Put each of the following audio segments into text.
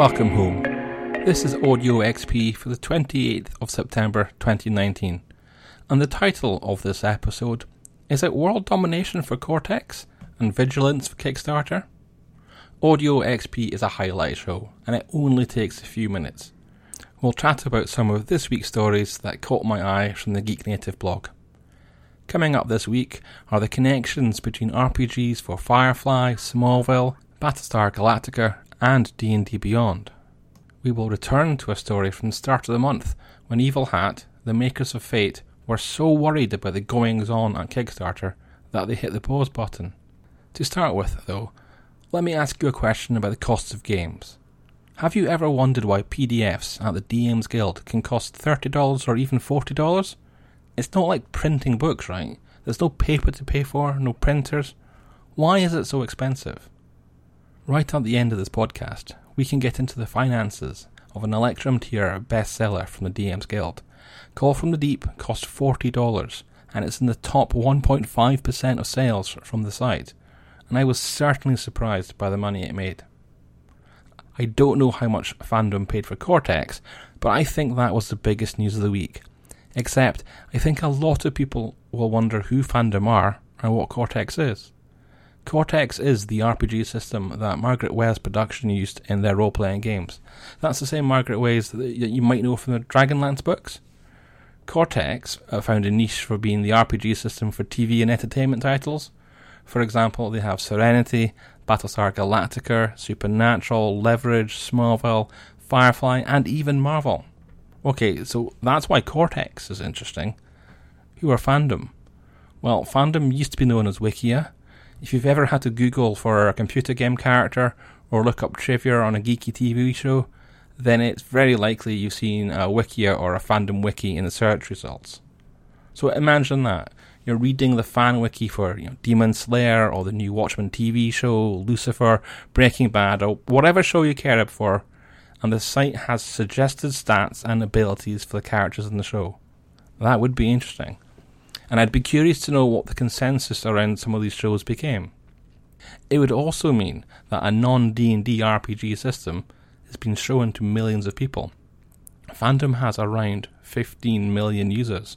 Welcome home. This is Audio XP for the 28th of September 2019, and the title of this episode is it World Domination for Cortex and Vigilance for Kickstarter? Audio XP is a highlight show, and it only takes a few minutes. We'll chat about some of this week's stories that caught my eye from the Geek Native blog. Coming up this week are the connections between RPGs for Firefly, Smallville, Battlestar Galactica, and D&D Beyond. We will return to a story from the start of the month when Evil Hat, the makers of Fate, were so worried about the goings on at Kickstarter that they hit the pause button. To start with, though, let me ask you a question about the costs of games. Have you ever wondered why PDFs at the DMs Guild can cost $30 or even $40? It's not like printing books, right? There's no paper to pay for, no printers. Why is it so expensive? Right at the end of this podcast, we can get into the finances of an Electrum tier bestseller from the DMs Guild. Call from the Deep cost $40, and it's in the top 1.5% of sales from the site and I was certainly surprised by the money it made. I don't know how much fandom paid for Cortex, but I think that was the biggest news of the week. Except, I think a lot of people will wonder who fandom are and what Cortex is. Cortex is the RPG system that Margaret Weis production used in their role playing games. That's the same Margaret Weis that you might know from the Dragonlance books. Cortex uh, found a niche for being the RPG system for TV and entertainment titles, for example, they have Serenity, Battlestar Galactica, Supernatural, Leverage, Smallville, Firefly, and even Marvel. Okay, so that's why Cortex is interesting. Who are fandom? Well, fandom used to be known as Wikia. If you've ever had to Google for a computer game character or look up trivia on a geeky TV show, then it's very likely you've seen a Wikia or a fandom wiki in the search results. So imagine that you're reading the fan wiki for you know, Demon Slayer or the new Watchmen TV show, Lucifer, Breaking Bad, or whatever show you care about for, and the site has suggested stats and abilities for the characters in the show. That would be interesting. And I'd be curious to know what the consensus around some of these shows became. It would also mean that a non D&D RPG system has been shown to millions of people. Fandom has around 15 million users.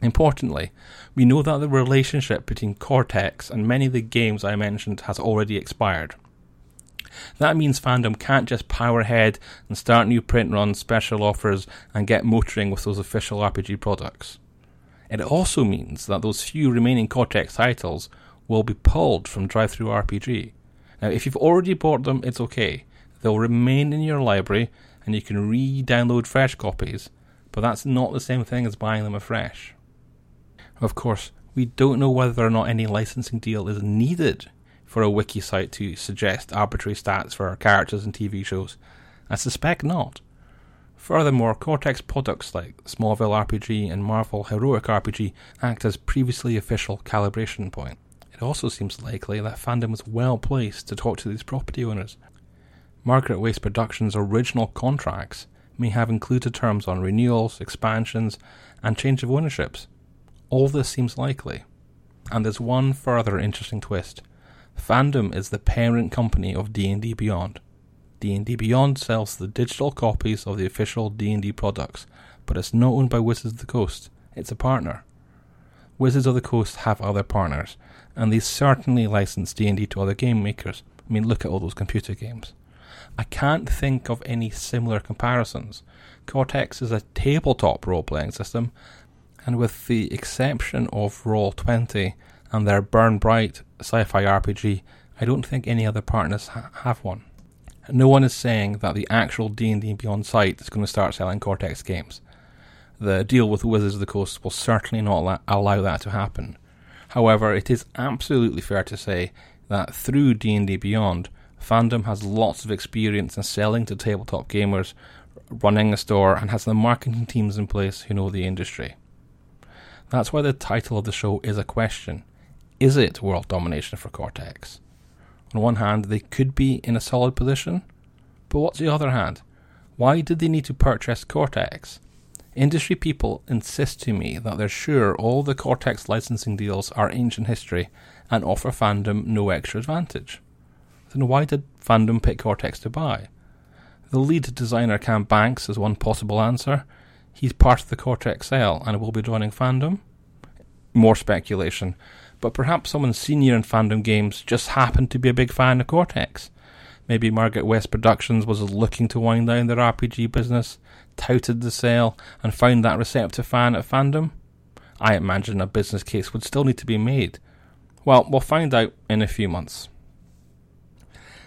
Importantly, we know that the relationship between Cortex and many of the games I mentioned has already expired. That means fandom can't just power ahead and start new print runs, special offers, and get motoring with those official RPG products. It also means that those few remaining Cortex titles will be pulled from DriveThruRPG. Now, if you've already bought them, it's okay. They'll remain in your library and you can re download fresh copies, but that's not the same thing as buying them afresh. Of course, we don't know whether or not any licensing deal is needed for a wiki site to suggest arbitrary stats for our characters in TV shows. I suspect not. Furthermore, Cortex products like Smallville RPG and Marvel Heroic RPG act as previously official calibration point. It also seems likely that fandom was well placed to talk to these property owners. Margaret Weis Productions' original contracts may have included terms on renewals, expansions, and change of ownerships. All this seems likely. And there's one further interesting twist. Fandom is the parent company of D&D Beyond. D&D Beyond sells the digital copies of the official D&D products, but it's not owned by Wizards of the Coast. It's a partner. Wizards of the Coast have other partners, and they certainly license D&D to other game makers. I mean, look at all those computer games. I can't think of any similar comparisons. Cortex is a tabletop role playing system, and with the exception of Roll20 and their Burn Bryte sci fi RPG, I don't think any other partners ha- have one. No one is saying that the actual D&D Beyond site is going to start selling Cortex games. The deal with Wizards of the Coast will certainly not allow that to happen. However, it is absolutely fair to say that through D&D Beyond, fandom has lots of experience in selling to tabletop gamers, running a store, and has the marketing teams in place who know the industry. That's why the title of the show is a question. Is it world domination for Cortex? On one hand, they could be in a solid position, but what's the other hand? Why did they need to purchase Cortex? Industry people insist to me that they're sure all the Cortex licensing deals are ancient history and offer fandom no extra advantage. Then why did fandom pick Cortex to buy? The lead designer Cam Banks is one possible answer. He's part of the Cortex cell and will be joining fandom. More speculation, but perhaps someone senior in fandom games just happened to be a big fan of Cortex. Maybe Margaret Weis Productions was looking to wind down their RPG business, touted the sale, and found that receptive fan at fandom. I imagine a business case would still need to be made. Well, we'll find out in a few months.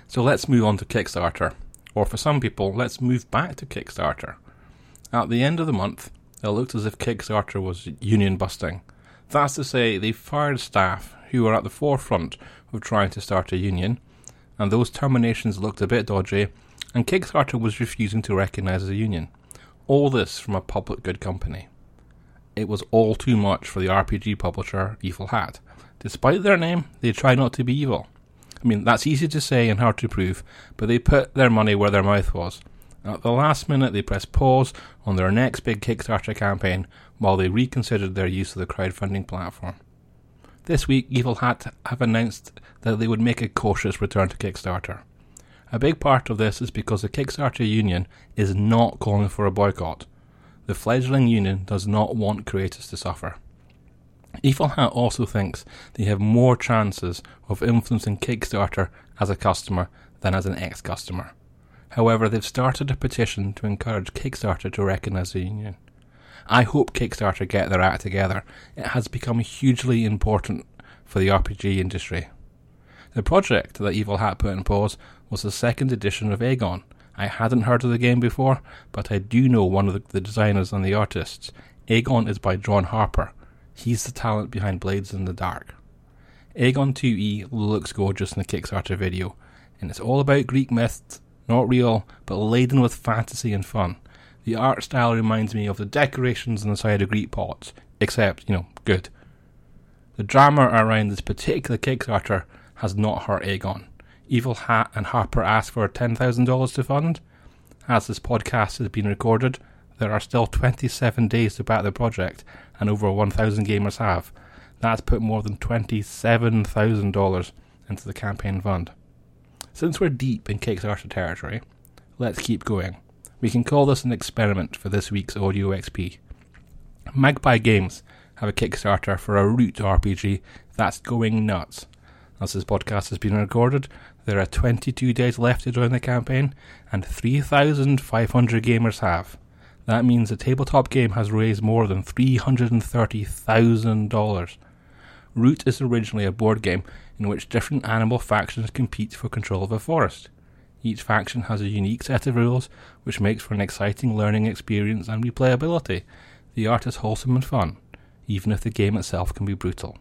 So let's move on to Kickstarter. Or for some people, let's move back to Kickstarter. At the end of the month, it looked as if Kickstarter was union busting. That's to say, they fired staff who were at the forefront of trying to start a union, and those terminations looked a bit dodgy, and Kickstarter was refusing to recognise a union. All this from a public good company. It was all too much for the RPG publisher Evil Hat. Despite their name, they try not to be evil. I mean, that's easy to say and hard to prove, but they put their money where their mouth was. At the last minute, they pressed pause on their next big Kickstarter campaign while they reconsidered their use of the crowdfunding platform. This week, Evil Hat have announced that they would make a cautious return to Kickstarter. A big part of this is because the Kickstarter union is not calling for a boycott. The fledgling union does not want creators to suffer. Evil Hat also thinks they have more chances of influencing Kickstarter as a customer than as an ex customer. However, they've started a petition to encourage Kickstarter to recognise the union. I hope Kickstarter get their act together. It has become hugely important for the RPG industry. The project that Evil Hat put in pause was the second edition of Agon. I hadn't heard of the game before, but I do know one of the designers and the artists. Agon is by John Harper, He's the talent behind Blades in the Dark. Agon 2e looks gorgeous in the Kickstarter video, and it's all about Greek myths, not real, but laden with fantasy and fun. The art style reminds me of the decorations on the side of Greek pots, except, you know, good. The drama around this particular Kickstarter has not hurt Agon. Evil Hat and Harper asked for $10,000 to fund. As this podcast has been recorded, there are still 27 days to back the project, and over 1,000 gamers have. That's put more than $27,000 into the campaign fund. Since we're deep in Kickstarter territory, let's keep going. We can call this an experiment for this week's Audio XP. Magpie Games have a Kickstarter for a Root RPG that's going nuts. As this podcast has been recorded, there are 22 days left to join the campaign, and 3,500 gamers have. That means the tabletop game has raised more than $330,000. Root is originally a board game in which different animal factions compete for control of a forest. Each faction has a unique set of rules, which makes for an exciting learning experience and replayability. The art is wholesome and fun, even if the game itself can be brutal.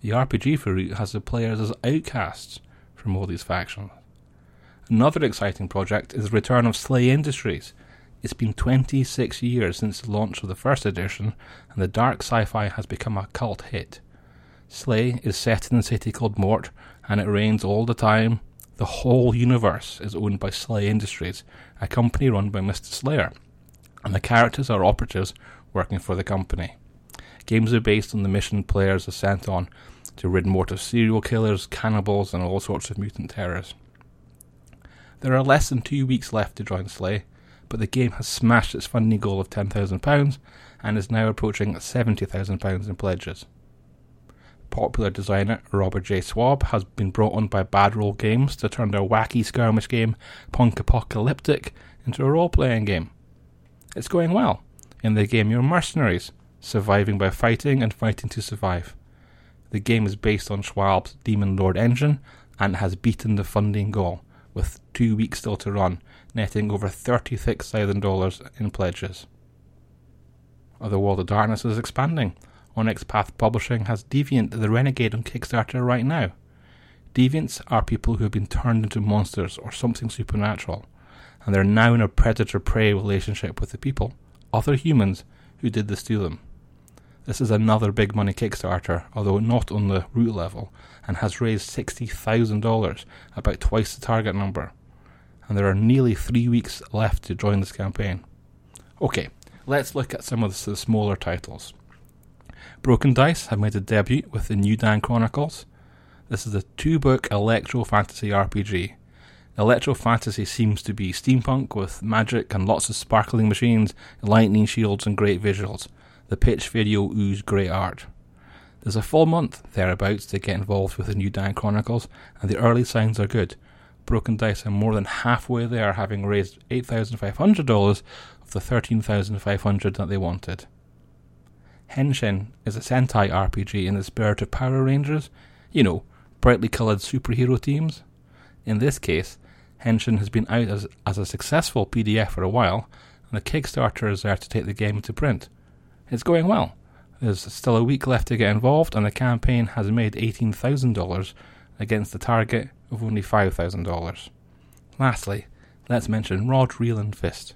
The RPG for Root has the players as outcasts from all these factions. Another exciting project is the return of SLA Industries, it's been 26 years since the launch of the first edition, and the dark sci fi has become a cult hit. SLA is set in a city called Mort, and it rains all the time. The whole universe is owned by SLA Industries, a company run by Mr. Slayer, and the characters are operatives working for the company. Games are based on the mission players are sent on to rid Mort of serial killers, cannibals, and all sorts of mutant terrors. There are less than two weeks left to join SLA, but the game has smashed its funding goal of £10,000 and is now approaching £70,000 in pledges. Popular designer Robert J. Schwab has been brought on by Bad Roll Games to turn their wacky skirmish game Punk Apocalyptic into a role playing game. It's going well. In the game, you're mercenaries, surviving by fighting and fighting to survive. The game is based on Schwab's Demon Lord engine and has beaten the funding goal, with two weeks still to run, netting over $36,000 in pledges. The World of Darkness is expanding. Onyx Path Publishing has Deviant the Renegade on Kickstarter right now. Deviants are people who have been turned into monsters or something supernatural, and they're now in a predator prey relationship with the people, other humans, who did this to them. This is another big money Kickstarter, although not on the root level, and has raised $60,000, about twice the target number and there are nearly three weeks left to join this campaign. Okay, let's look at some of the smaller titles. Broken Dice have made a debut with the New Dan Chronicles. This is a two book electro fantasy RPG. Electro Fantasy seems to be steampunk with magic and lots of sparkling machines, lightning shields, and great visuals. The pitch video oozed great art. There's a full month thereabouts to get involved with the new Dan Chronicles, and the early signs are good. Broken Dice are more than halfway there, having raised $8,500 of the 13,500 that they wanted. Henshin is a Sentai RPG in the spirit of Power Rangers, you know, brightly coloured superhero teams. In this case, Henshin has been out as, as a successful PDF for a while, and the Kickstarter is there to take the game into print. It's going well. There's still a week left to get involved, and the campaign has made $18,000 against the target of only $5,000. Lastly, let's mention Rod Reel and Fist.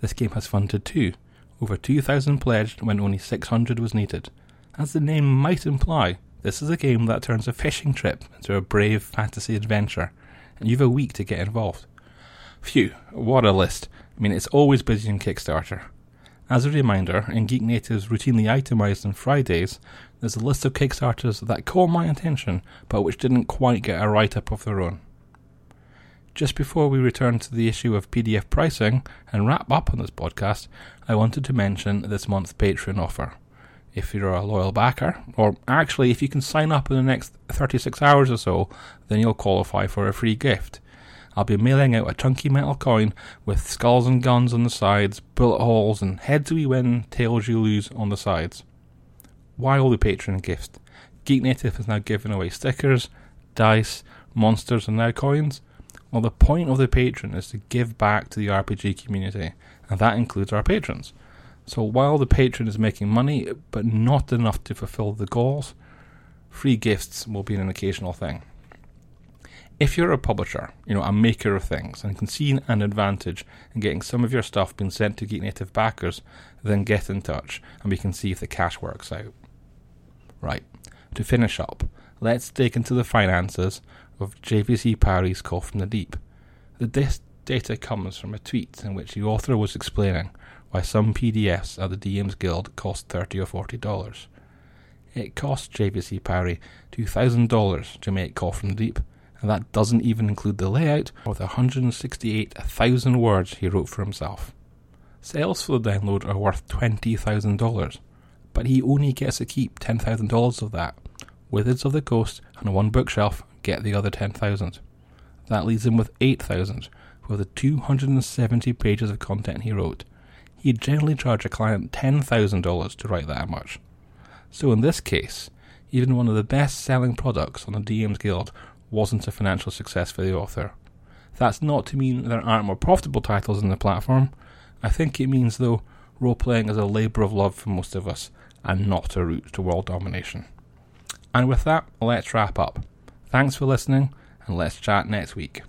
This game has funded too. Over 2,000 pledged when only 600 was needed. As the name might imply, this is a game that turns a fishing trip into a brave fantasy adventure, and you've a week to get involved. Phew, what a list. I mean, it's always busy on Kickstarter. As a reminder, in Geek Native's routinely itemised on Fridays, there's a list of Kickstarters that caught my attention, but which didn't quite get a write up of their own. Just before we return to the issue of PDF pricing and wrap up on this podcast, I wanted to mention this month's Patreon offer. If you're a loyal backer, or actually if you can sign up in the next 36 hours or so, then you'll qualify for a free gift. I'll be mailing out a chunky metal coin with skulls and guns on the sides, bullet holes, and heads we win, tails you lose on the sides. Why all the Patreon gifts? Geek Native has now given away stickers, dice, monsters, and now coins. Well, the point of the Patreon is to give back to the RPG community, and that includes our patrons. So while the Patreon is making money, but not enough to fulfill the goals, free gifts will be an occasional thing. If you're a publisher, you know, a maker of things, and can see an advantage in getting some of your stuff being sent to Geek Native backers, then get in touch and we can see if the cash works out. Right, to finish up, let's dig into the finances of JVC Parry's Call from the Deep. This data comes from a tweet in which the author was explaining why some PDFs at the DMs Guild cost 30 or $40. It cost JVC Parry $2,000 to make Call from the Deep, and that doesn't even include the layout or the 168,000 words he wrote for himself. Sales for the download are worth $20,000, but he only gets to keep $10,000 of that. Wizards of the Coast and OneBookShelf get the other 10,000. That leaves him with 8,000 for the 270 pages of content he wrote. He'd generally charge a client $10,000 to write that much. So in this case, even one of the best selling products on the DMs Guild wasn't a financial success for the author. That's not to mean there aren't more profitable titles on the platform. I think it means, though, role playing is a labour of love for most of us and not a route to world domination. And with that, let's wrap up. Thanks for listening, and let's chat next week.